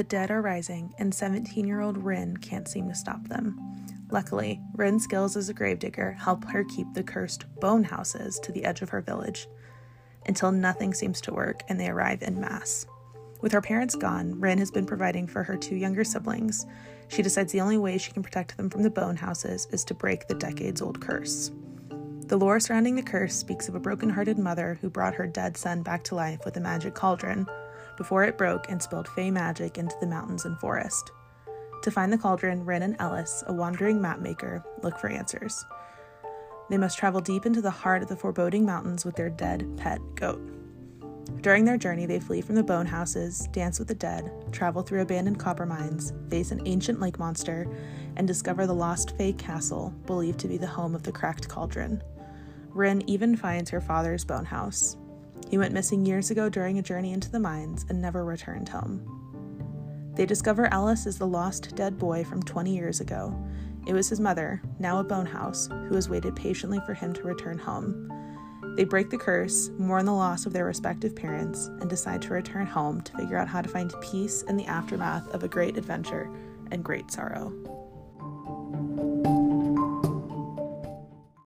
The dead are rising, and 17 year old Ryn can't seem to stop them. Luckily, Ryn's skills as a gravedigger help her keep the cursed bone houses to the edge of her village until nothing seems to work and they arrive in mass. With her parents gone, Ryn has been providing for her two younger siblings. She decides the only way she can protect them from the bone houses is to break the decades old curse. The lore surrounding the curse speaks of a broken-hearted mother who brought her dead son back to life with a magic cauldron before it broke and spilled fey magic into the mountains and forest. To find the cauldron, Ryn and Ellis, a wandering mapmaker, look for answers. They must travel deep into the heart of the foreboding mountains with their dead pet goat. During their journey, they flee from the bone houses, dance with the dead, travel through abandoned copper mines, face an ancient lake monster, and discover the lost Fey castle, believed to be the home of the cracked cauldron. Ryn even finds her father's bone house. He went missing years ago during a journey into the mines and never returned home. They discover Ellis is the lost dead boy from 20 years ago. It was his mother, now a bone house, who has waited patiently for him to return home. They break the curse, mourn the loss of their respective parents, and decide to return home to figure out how to find peace in the aftermath of a great adventure and great sorrow.